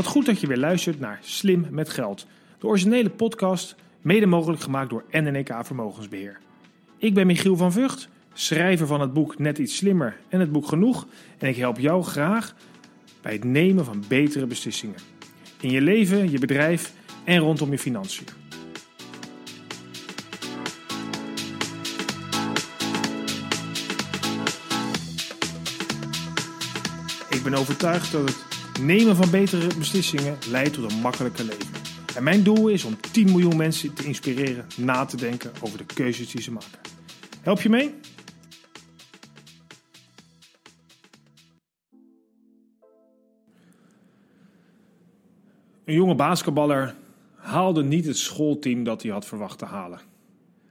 Wat goed dat je weer luistert naar Slim met Geld, de originele podcast, mede mogelijk gemaakt door NNK Vermogensbeheer. Ik ben Michiel van Vught, schrijver van het boek Net iets slimmer en het boek Genoeg en ik help jou graag bij het nemen van betere beslissingen. In je leven, je bedrijf en rondom je financiën. Ik ben overtuigd dat het nemen van betere beslissingen leidt tot een makkelijker leven. En mijn doel is om 10 miljoen mensen te inspireren na te denken over de keuzes die ze maken. Help je mee? Een jonge basketballer haalde niet het schoolteam dat hij had verwacht te halen.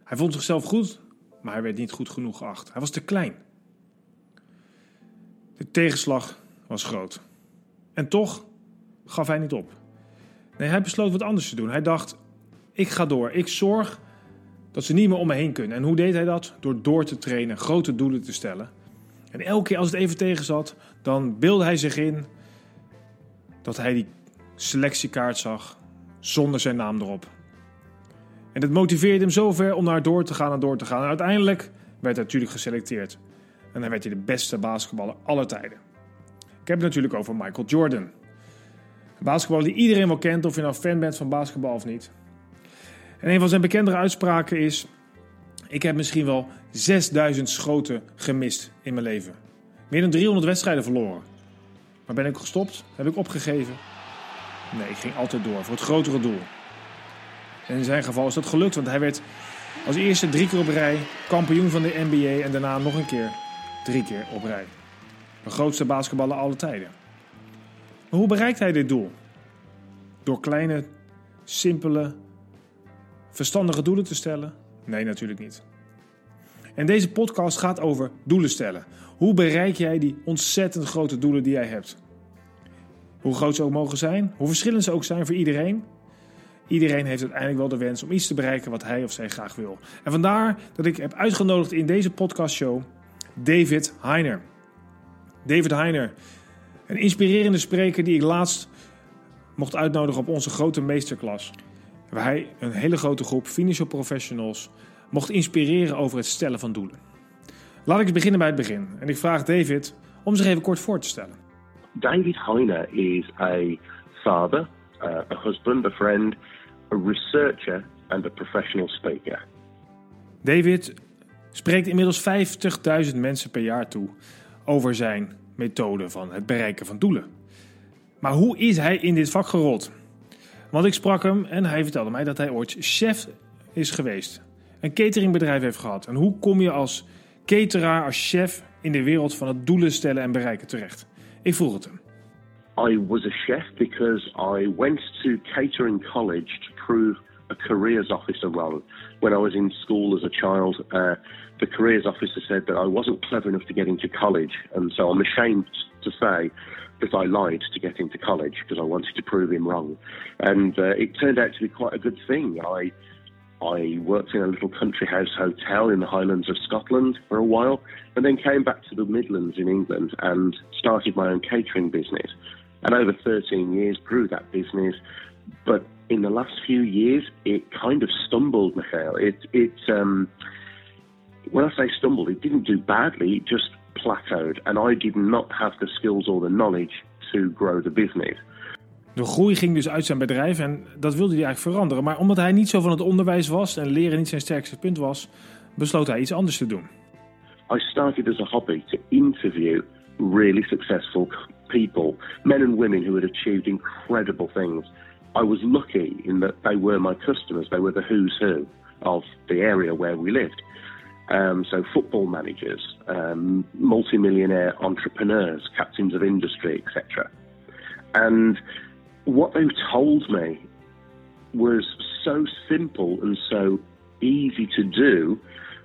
Hij vond zichzelf goed, maar hij werd niet goed genoeg geacht. Hij was te klein. De tegenslag was groot. En toch gaf hij niet op. Nee, hij besloot wat anders te doen. Hij dacht: ik ga door. Ik zorg dat ze niet meer om me heen kunnen. En hoe deed hij dat? Door door te trainen, grote doelen te stellen. En elke keer als het even tegen zat, dan beelde hij zich in dat hij die selectiekaart zag zonder zijn naam erop. En dat motiveerde hem zover om naar door te gaan en door te gaan. En uiteindelijk werd hij natuurlijk geselecteerd. En dan werd hij de beste basketballer aller tijden. Ik heb het natuurlijk over Michael Jordan. Een die iedereen wel kent, of je nou fan bent van basketbal of niet. En een van zijn bekendere uitspraken is: Ik heb misschien wel 6000 schoten gemist in mijn leven. Meer dan 300 wedstrijden verloren. Maar ben ik gestopt? Heb ik opgegeven? Nee, ik ging altijd door voor het grotere doel. En in zijn geval is dat gelukt, want hij werd als eerste drie keer op rij kampioen van de NBA en daarna nog een keer drie keer op rij. De grootste basketballer alle tijden. Maar hoe bereikt hij dit doel? Door kleine, simpele, verstandige doelen te stellen? Nee, natuurlijk niet. En deze podcast gaat over doelen stellen. Hoe bereik jij die ontzettend grote doelen die jij hebt? Hoe groot ze ook mogen zijn, hoe verschillend ze ook zijn voor iedereen. Iedereen heeft uiteindelijk wel de wens om iets te bereiken wat hij of zij graag wil. En vandaar dat ik heb uitgenodigd in deze podcastshow David Heiner. David Heiner, een inspirerende spreker die ik laatst mocht uitnodigen op onze grote meesterklas. Waar hij een hele grote groep financial professionals mocht inspireren over het stellen van doelen. Laat ik beginnen bij het begin. En ik vraag David om zich even kort voor te stellen. David Heiner is a father, uh, a husband, a friend, a researcher and a professional speaker. David spreekt inmiddels 50.000 mensen per jaar toe over zijn methode van het bereiken van doelen. Maar hoe is hij in dit vak gerold? Want ik sprak hem en hij vertelde mij dat hij ooit chef is geweest. Een cateringbedrijf heeft gehad. En hoe kom je als cateraar, als chef in de wereld van het doelen stellen en bereiken terecht? Ik vroeg het hem. I was a chef because I went to catering college to prove a careers officer role. When I was in school as a child, uh, the careers officer said that I wasn't clever enough to get into college, and so I'm ashamed to say that I lied to get into college because I wanted to prove him wrong. And uh, it turned out to be quite a good thing. I I worked in a little country house hotel in the Highlands of Scotland for a while, and then came back to the Midlands in England and started my own catering business. And over 13 years, grew that business. But in the last few years, it kind of stumbled, Michael. It, it, um, when I say stumbled, it didn't do badly. It just plateaued, and I did not have the skills or the knowledge to grow the business. De groei ging dus uit zijn bedrijf en dat wilde hij eigenlijk veranderen. Maar omdat hij niet zo van het onderwijs was en leren niet zijn sterkste punt was, besloot hij iets anders te doen. I started as a hobby to interview really successful people, men and women who had achieved incredible things. I was lucky in that they were my customers. They were the who's who of the area where we lived. Um, so football managers, um, multimillionaire entrepreneurs, captains of industry, etc. And what they told me was so simple and so easy to do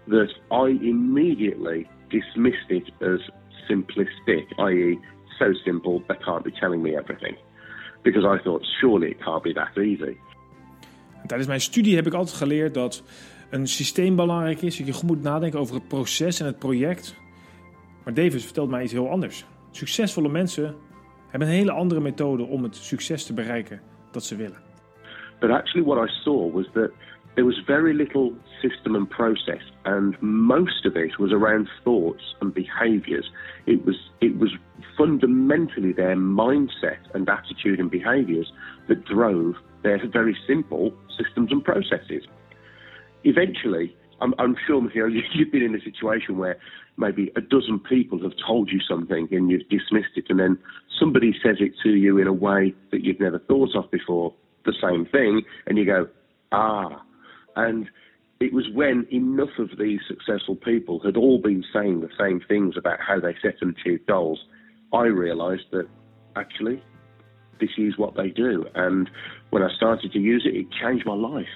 that I immediately dismissed it as simplistic, i.e., so simple they can't be telling me everything. Because I thought, surely it can't be that easy. Tijdens mijn studie heb ik altijd geleerd dat een systeem belangrijk is. Dat je goed moet nadenken over het proces en het project. Maar Davis vertelt mij iets heel anders. Succesvolle mensen hebben een hele andere methode om het succes te bereiken dat ze willen. But actually, what I saw was that there was very little system and process, and most of it was around thoughts and behaviors. It was it was fundamentally their mindset and attitude and behaviors that drove their very simple systems and processes. Eventually, I'm, I'm sure Michael, you've been in a situation where maybe a dozen people have told you something and you've dismissed it, and then somebody says it to you in a way that you've never thought of before, the same thing, and you go, ah. And it was when enough of these successful people had all been saying the same things about how they set and achieve goals, I realised that actually this is what they do. And when I started to use it, it changed my life.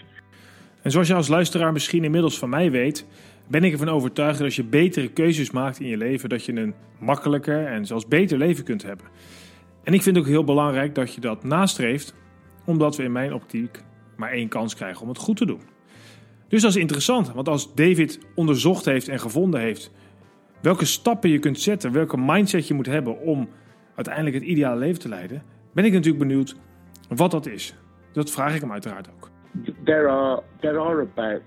En zoals je als luisteraar misschien inmiddels van mij weet, ben ik ervan overtuigd dat als je betere keuzes maakt in je leven, dat je een makkelijker en zelfs beter leven kunt hebben. En ik vind het ook heel belangrijk dat je dat nastreeft, omdat we in mijn optiek maar één kans krijgen om het goed te doen. Dus dat is interessant, want als David onderzocht heeft en gevonden heeft welke stappen je kunt zetten, welke mindset je moet hebben om uiteindelijk het ideale leven te leiden, ben ik natuurlijk benieuwd wat dat is. Dat vraag ik hem uiteraard ook. There are there are about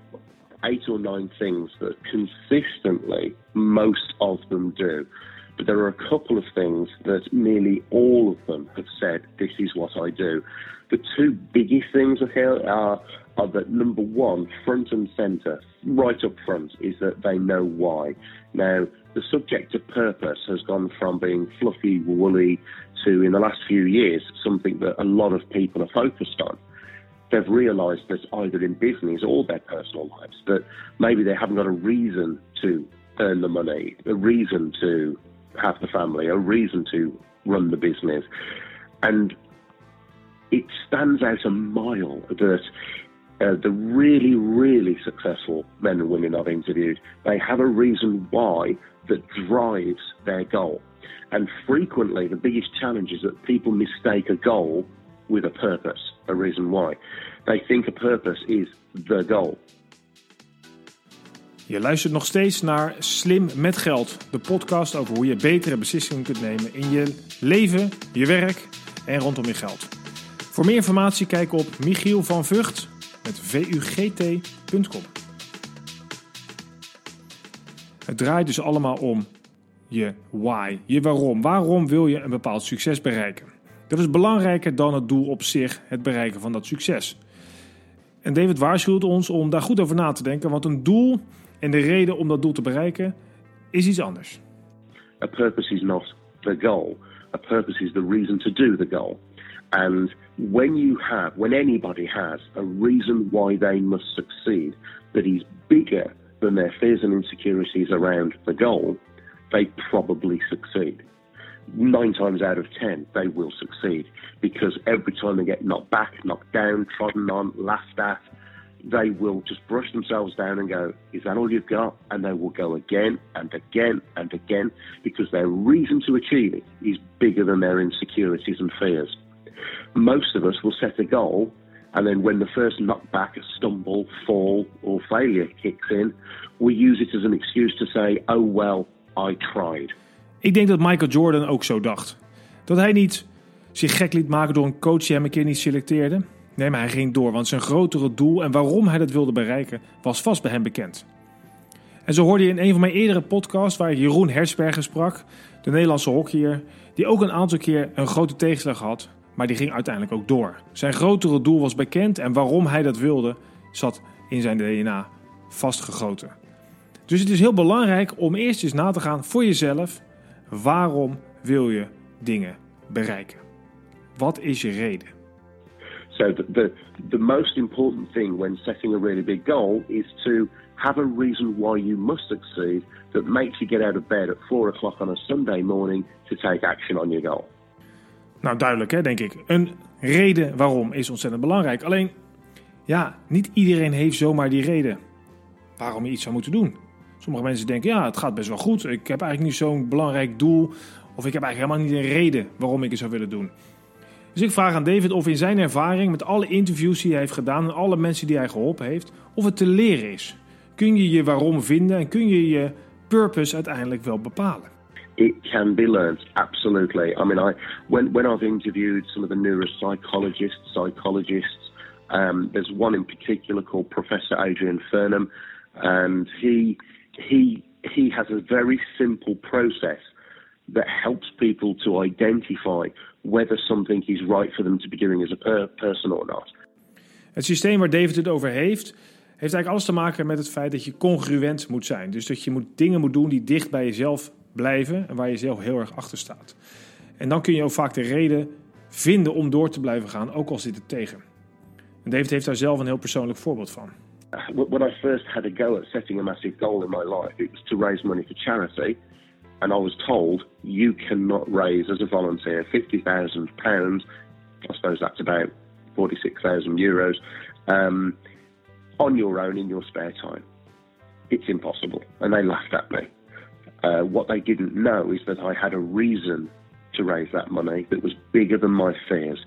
eight or nine things that consistently most of them do. But there are a couple of things that nearly all of them have said, this is what I do. The two biggest things are, are that number one, front and centre, right up front, is that they know why. Now, the subject of purpose has gone from being fluffy, woolly, to in the last few years, something that a lot of people are focused on. They've realised that either in business or their personal lives, that maybe they haven't got a reason to earn the money, a reason to have the family, a reason to run the business. And it stands out a mile that uh, the really, really successful men and women I've interviewed, they have a reason why that drives their goal. And frequently, the biggest challenge is that people mistake a goal with a purpose, a reason why. They think a purpose is the goal. Je luistert nog steeds naar Slim met Geld, de podcast over hoe je betere beslissingen kunt nemen in je leven, je werk en rondom je geld. Voor meer informatie kijk op Michiel van Vught met vugt.com. Het draait dus allemaal om je why, je waarom. Waarom wil je een bepaald succes bereiken? Dat is belangrijker dan het doel op zich, het bereiken van dat succes. En David waarschuwt ons om daar goed over na te denken, want een doel en de reden om dat doel te bereiken is iets anders. A purpose is not the goal. A purpose is the reason to do the goal. And when you have, when anybody has a reason why they must succeed that is bigger than their fears and insecurities around the goal, they probably succeed. Nine times out of ten, they will succeed because every time they get knocked back, knocked down, trodden on, laughed at, they will just brush themselves down and go, Is that all you've got? And they will go again and again and again because their reason to achieve it is bigger than their insecurities and fears. Most of us will set a goal, and then when the first knockback, stumble, fall, or failure kicks in, we use it as an excuse to say, Oh, well, I tried. Ik denk dat Michael Jordan ook zo dacht. Dat hij niet zich gek liet maken door een coach die hem een keer niet selecteerde. Nee, maar hij ging door, want zijn grotere doel en waarom hij dat wilde bereiken was vast bij hem bekend. En zo hoorde je in een van mijn eerdere podcasts, waar ik Jeroen Hersberger sprak, de Nederlandse hockeyer, die ook een aantal keer een grote tegenslag had, maar die ging uiteindelijk ook door. Zijn grotere doel was bekend en waarom hij dat wilde, zat in zijn DNA vastgegoten. Dus het is heel belangrijk om eerst eens na te gaan voor jezelf. Waarom wil je dingen bereiken? Wat is je reden? So the, the, the most important thing when setting a really big goal is to have a reason why you must succeed that makes you get out of bed at four o'clock on a Sunday morning to take action on your goal. Nou, duidelijk hè, denk ik. Een reden waarom is ontzettend belangrijk. Alleen, ja, niet iedereen heeft zomaar die reden waarom je iets zou moeten doen. Sommige mensen denken, ja, het gaat best wel goed. Ik heb eigenlijk niet zo'n belangrijk doel. Of ik heb eigenlijk helemaal niet een reden waarom ik het zou willen doen. Dus ik vraag aan David of in zijn ervaring met alle interviews die hij heeft gedaan en alle mensen die hij geholpen heeft, of het te leren is. Kun je je waarom vinden en kun je je purpose uiteindelijk wel bepalen? It can be learnt absolutely. I mean, I when when I've interviewed some of the neuropsychologists, psychologists, um, there's one in particular called Professor Adrian Furnham, and he he he has a very simple process that helps people to identify whether something is right for them to be doing as a per person or not. Het systeem waar David het over heeft, heeft eigenlijk alles te maken met het feit dat je congruent moet zijn. Dus dat je moet, dingen moet doen die dicht bij jezelf blijven en waar je zelf heel erg achter staat. En dan kun je ook vaak de reden vinden om door te blijven gaan, ook al zit het tegen. En David heeft daar zelf een heel persoonlijk voorbeeld van. When I first had a go at setting a massive goal in my life, it was to raise money for charity. And I was told you cannot raise as a volunteer £50,000. I suppose that's about 46,000 euros um, on your own in your spare time. It's impossible. And they laughed at me. Uh, what they didn't know is that I had a reason to raise that money that was bigger than my fears.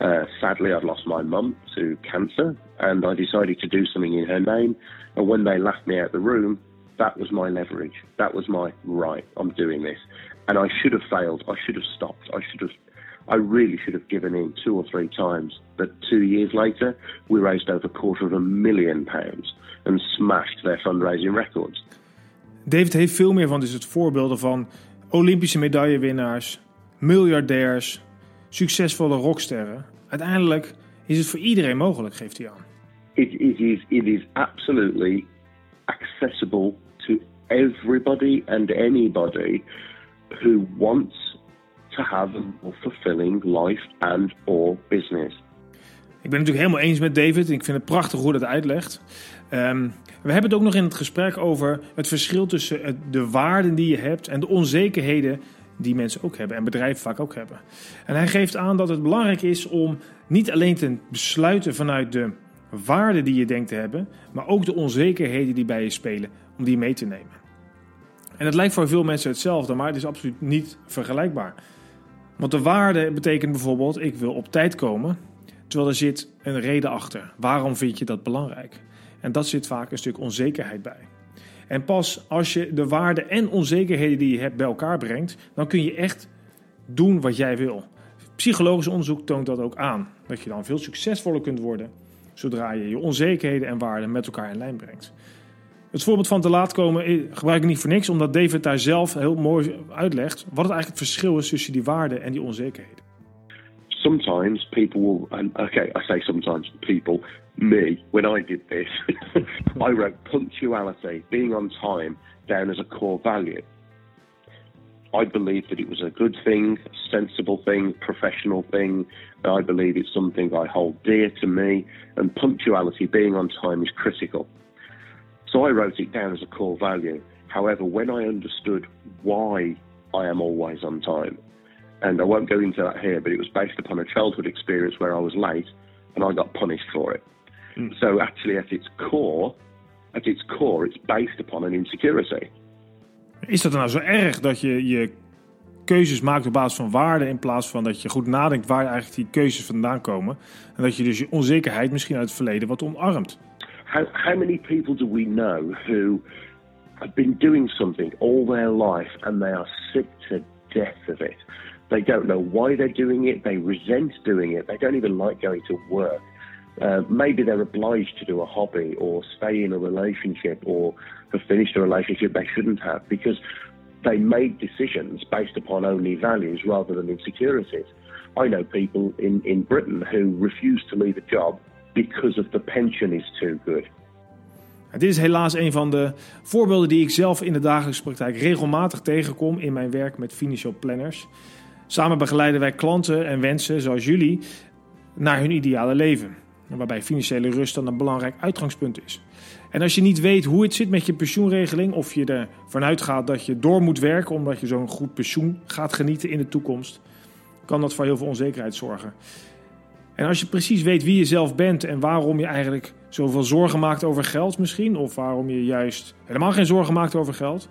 Uh, sadly, I'd lost my mum to cancer, and I decided to do something in her name. And when they laughed me out of the room, that was my leverage. That was my right. I'm doing this, and I should have failed. I should have stopped. I should have. I really should have given in two or three times. But two years later, we raised over a quarter of a million pounds and smashed their fundraising records. David heeft veel meer van dus het voorbeelden van Olympische medaillewinnaars, miljardairs, succesvolle rocksterren. Uiteindelijk is het voor iedereen mogelijk, geeft hij aan. It, it, is, it is absolutely accessible to everybody and anybody who wants to have a more fulfilling life and or business. Ik ben het natuurlijk helemaal eens met David. Ik vind het prachtig hoe dat uitlegt. Um, we hebben het ook nog in het gesprek over het verschil tussen de waarden die je hebt en de onzekerheden die mensen ook hebben en bedrijven vaak ook hebben. En hij geeft aan dat het belangrijk is om niet alleen te besluiten vanuit de waarden die je denkt te hebben, maar ook de onzekerheden die bij je spelen, om die mee te nemen. En het lijkt voor veel mensen hetzelfde, maar het is absoluut niet vergelijkbaar. Want de waarde betekent bijvoorbeeld: ik wil op tijd komen, terwijl er zit een reden achter. Waarom vind je dat belangrijk? En dat zit vaak een stuk onzekerheid bij. En pas als je de waarden en onzekerheden die je hebt bij elkaar brengt, dan kun je echt doen wat jij wil. Psychologisch onderzoek toont dat ook aan. Dat je dan veel succesvoller kunt worden zodra je je onzekerheden en waarden met elkaar in lijn brengt. Het voorbeeld van te laat komen eh, gebruik ik niet voor niks, omdat David daar zelf heel mooi uitlegt wat het eigenlijk het verschil is tussen die waarden en die onzekerheden. Sometimes people will, and okay, I say sometimes people, me, when I did this, I wrote punctuality, being on time, down as a core value. I believe that it was a good thing, sensible thing, professional thing. I believe it's something I hold dear to me, and punctuality, being on time, is critical. So I wrote it down as a core value. However, when I understood why I am always on time, and I won't go into that here, but it was based upon a childhood experience where I was late and I got punished for it. Mm. So actually, at its core, at its core, it's based upon an insecurity. Is dat nou zo erg dat je je keuzes maakt op basis van waarden in plaats van dat je goed nadenkt waar eigenlijk die keuzes vandaan komen en dat je dus je onzekerheid misschien uit het verleden wat omarmt? How, how many people do we know who have been doing something all their life and they are sick to death of it? They don't know why they're doing it. They resent doing it. They don't even like going to work. Uh, maybe they're obliged to do a hobby or stay in a relationship or have finished a relationship they shouldn't have because they made decisions based upon only values rather than insecurities. I know people in, in Britain who refuse to leave a job because of the pension is too good. Dit is helaas een van de voorbeelden die ik zelf in de dagelijkse praktijk regelmatig tegenkom in mijn werk met financial planners. Samen begeleiden wij klanten en wensen zoals jullie naar hun ideale leven waarbij financiële rust dan een belangrijk uitgangspunt is. En als je niet weet hoe het zit met je pensioenregeling, of je ervan uitgaat dat je door moet werken omdat je zo'n goed pensioen gaat genieten in de toekomst, kan dat voor heel veel onzekerheid zorgen. En als je precies weet wie je zelf bent en waarom je eigenlijk zoveel zorgen maakt over geld misschien, of waarom je juist helemaal geen zorgen maakt over geld,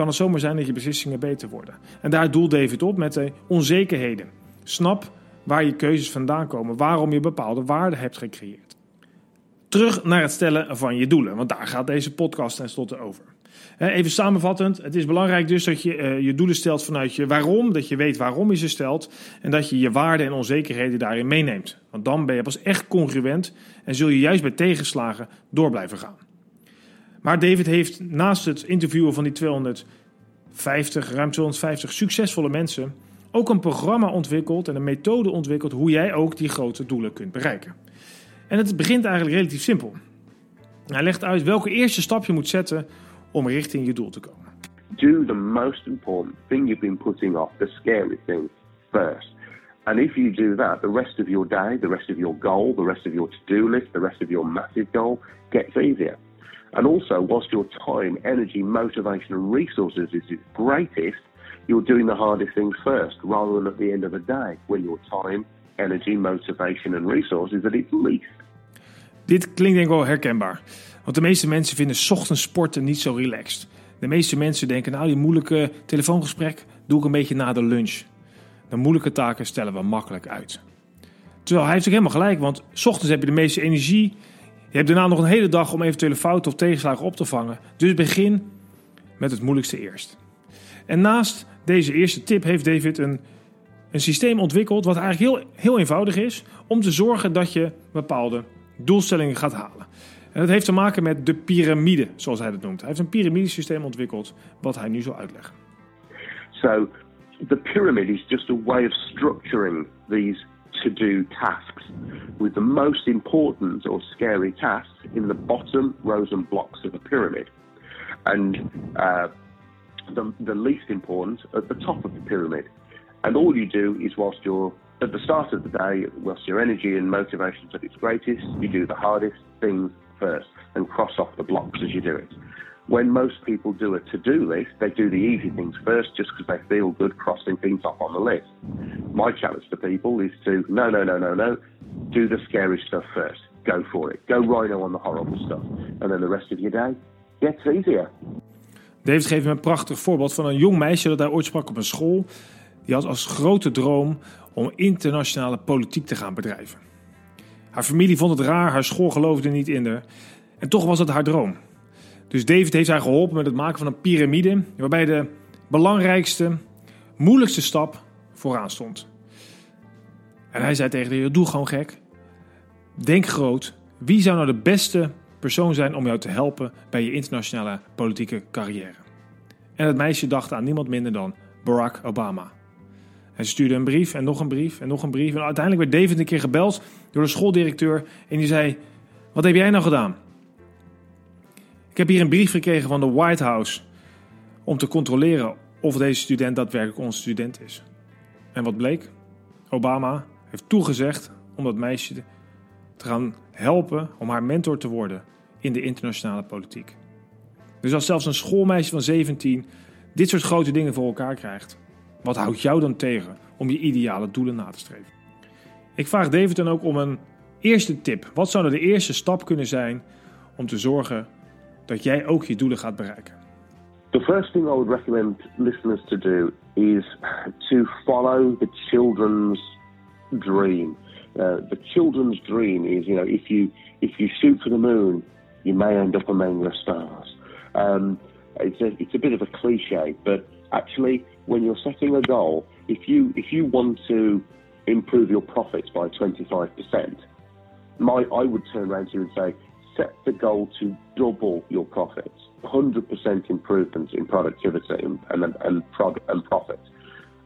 kan het zomaar zijn dat je beslissingen beter worden. En daar doelt David op met de onzekerheden. Snap waar je keuzes vandaan komen, waarom je bepaalde waarden hebt gecreëerd. Terug naar het stellen van je doelen, want daar gaat deze podcast tenslotte over. Even samenvattend, het is belangrijk dus dat je uh, je doelen stelt vanuit je waarom, dat je weet waarom je ze stelt en dat je je waarden en onzekerheden daarin meeneemt. Want dan ben je pas echt congruent en zul je juist bij tegenslagen door blijven gaan. Maar David heeft naast het interviewen van die 250, ruim 250 succesvolle mensen ook een programma ontwikkeld en een methode ontwikkeld hoe jij ook die grote doelen kunt bereiken. En het begint eigenlijk relatief simpel. Hij legt uit welke eerste stap je moet zetten om richting je doel te komen. Do the most important thing you've been putting off, the scary thing, first. And if you do that, the rest of your day, the rest of your goal, the rest of your to-do list, the rest of your massive goal gets easier. And also, whilst your time, energy, motivation, and resources is its greatest, you're doing the hardest things first, rather than at the end of the day, when your time, energy, motivation, and resources at its least. Dit klinkt denk ik wel herkenbaar. Want de meeste mensen vinden ochtends sporten niet zo relaxed. De meeste mensen denken, nou die moeilijke telefoongesprek doe ik een beetje na de lunch. De moeilijke taken stellen we makkelijk uit. Terwijl hij heeft ook helemaal gelijk, want ochtends heb je de meeste energie. Je hebt daarna nog een hele dag om eventuele fouten of tegenslagen op te vangen. Dus begin met het moeilijkste eerst. En naast deze eerste tip heeft David een, een systeem ontwikkeld wat eigenlijk heel, heel eenvoudig is om te zorgen dat je bepaalde doelstellingen gaat halen. En dat heeft te maken met de piramide, zoals hij dat noemt. Hij heeft een piramidesysteem ontwikkeld, wat hij nu zal uitleggen. So, the pyramid is just a way of structuring these to-do tasks, with the most important or scary tasks in the bottom rows and blocks of the pyramid, and uh, the, the least important at the top of the pyramid. And all you do is whilst you're at the start of the day, whilst your energy and motivation is at its greatest, you do the hardest things first and cross off the blocks as you do it. When most people do a to do list, they do the easy things first just because they feel good crossing things off on the list. My challenge to people is to no, no, no, no, no, do the scary stuff first. Go for it. Go rhino on the horrible stuff. And then the rest of your day gets easier. David geeft me een prachtig voorbeeld van een jong meisje dat hij ooit sprak op een school. Die had als grote droom om internationale politiek te gaan bedrijven. Haar familie vond het raar, haar school geloofde niet in haar. En toch was het haar droom. Dus David heeft haar geholpen met het maken van een piramide, waarbij de belangrijkste, moeilijkste stap vooraan stond. En hij zei tegen haar: Doe gewoon gek. Denk groot. Wie zou nou de beste persoon zijn om jou te helpen bij je internationale politieke carrière? En het meisje dacht aan niemand minder dan Barack Obama. Hij stuurde een brief en nog een brief en nog een brief. En uiteindelijk werd David een keer gebeld door de schooldirecteur. En die zei: Wat heb jij nou gedaan? Ik heb hier een brief gekregen van de White House. Om te controleren of deze student daadwerkelijk onze student is. En wat bleek? Obama heeft toegezegd om dat meisje te gaan helpen om haar mentor te worden in de internationale politiek. Dus als zelfs een schoolmeisje van 17 dit soort grote dingen voor elkaar krijgt, wat houdt jou dan tegen om je ideale doelen na te streven? Ik vraag David dan ook om een eerste tip. Wat zou nou de eerste stap kunnen zijn om te zorgen dat jij ook je doelen gaat bereiken? The first thing I would recommend listeners to do is to follow the children's dream. Uh, the children's dream is, you know, if you if you shoot for the moon, you may end up among the stars. Um, it's a it's a bit of a cliche, but actually, when you're setting a goal, if you if you want to improve your profits by 25%, my I would turn around to you and say, set the goal to double your profits, 100% improvement in productivity and and and, prod, and profits.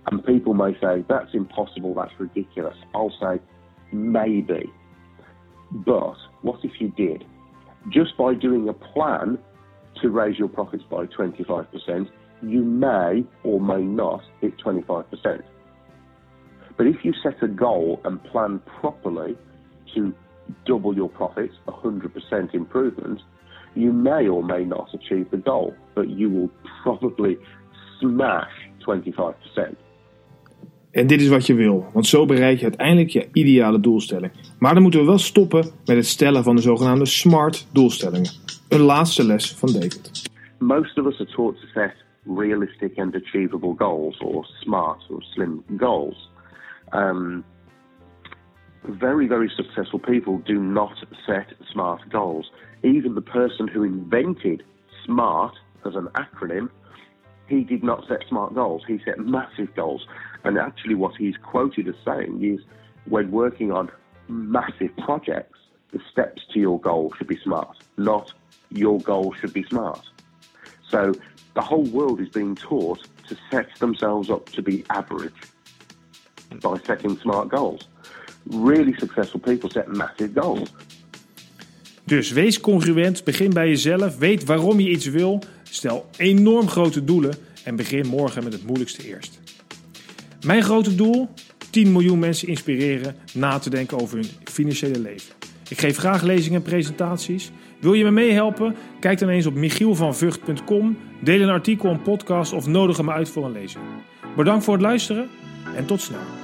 And people may say that's impossible, that's ridiculous. I'll say maybe, but what if you did? Just by doing a plan to raise your profits by 25%, you may or may not hit 25%. But if you set a goal and plan properly to double your profits, 100% improvement, you may or may not achieve the goal, but you will probably smash 25%. En dit is wat je wil, want zo bereik je uiteindelijk je ideale doelstelling. Maar dan moeten we wel stoppen met het stellen van de zogenaamde SMART doelstellingen. Een laatste les van David. Most of us are taught to set realistic and achievable goals, or SMART, or slim goals. Um, very, very successful people do not set SMART goals. Even the person who invented SMART as an acronym, he did not set smart goals. He set massive goals. And actually, what he's quoted as saying is when working on massive projects, the steps to your goal should be smart, not your goal should be smart. So the whole world is being taught to set themselves up to be average by setting smart goals. Really successful people set massive goals. Dus wees congruent, begin bij jezelf, weet waarom je iets wil, stel enorm grote doelen en begin morgen met het moeilijkste eerst. Mijn grote doel: 10 miljoen mensen inspireren na te denken over hun financiële leven. Ik geef graag lezingen en presentaties. Wil je me meehelpen? Kijk dan eens op michielvanvugt.com, deel een artikel, een podcast of nodig me uit voor een lezing. Bedankt voor het luisteren en tot snel.